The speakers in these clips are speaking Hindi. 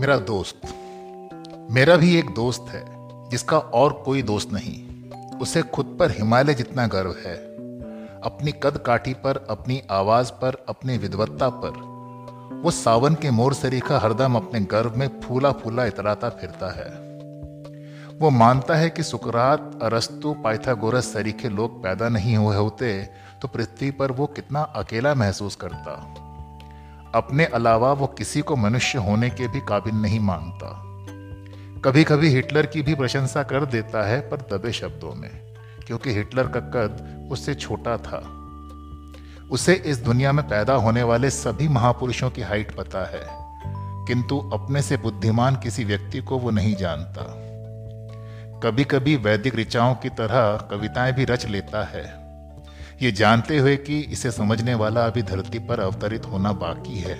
मेरा दोस्त। मेरा भी एक दोस्त है, जिसका और कोई दोस्त नहीं। उसे खुद पर हिमालय जितना गर्व है, अपनी कद काठी पर, अपनी आवाज़ पर, अपनी विद्वत्ता पर, वो सावन के मोर सरीखा हरदम अपने गर्व में फूला फूला इतराता फिरता है। वो मानता है कि सुकरात, अरस्तु, पाइथागोरस सरीखे लोग पैदा नहीं हुए होते तो पृथ्वी पर वो कितना अकेला महसूस करता। अपने अलावा वो किसी को मनुष्य होने के भी काबिल नहीं मानता। कभी कभी हिटलर की भी प्रशंसा कर देता है, पर दबे शब्दों में, क्योंकि हिटलर का कद उससे छोटा था। उसे इस दुनिया में पैदा होने वाले सभी महापुरुषों की हाइट पता है, किंतु अपने से बुद्धिमान किसी व्यक्ति को वो नहीं जानता। कभी कभी वैदिक ऋचाओं की तरह कविताएँ भी रच लेता है। ये जानते हुए कि इसे समझने वाला अभी धरती पर अवतरित होना बाकी है।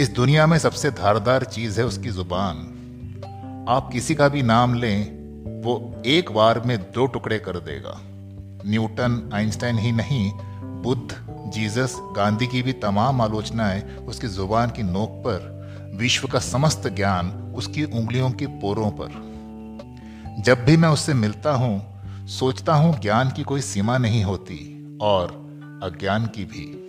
इस दुनिया में सबसे धारदार चीज़ है उसकी ज़ुबान। आप किसी का भी नाम लें, वो एक बार में दो टुकड़े कर देगा। न्यूटन, आइंस्टाइन ही नहीं, बुद्ध, जीसस, गांधी की भी तमाम आलोचनाएँ उसकी ज़ुबान की नोक पर, विश्व का समस्त ज्ञान उसकी उंगलियों की पोरों पर। जब भी मैं उससे मिलता हूँ सोचता हूँ ज्ञान की कोई सीमा नहीं होती और अज्ञान की भी।